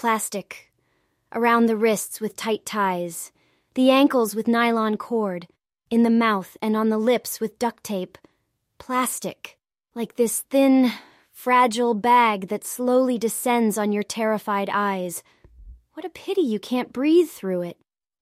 Plastic. Around the wrists with tight ties. The ankles with nylon cord. In the mouth and on the lips with duct tape. Plastic. Like this thin, fragile bag that slowly descends on your terrified eyes. What a pity you can't breathe through it.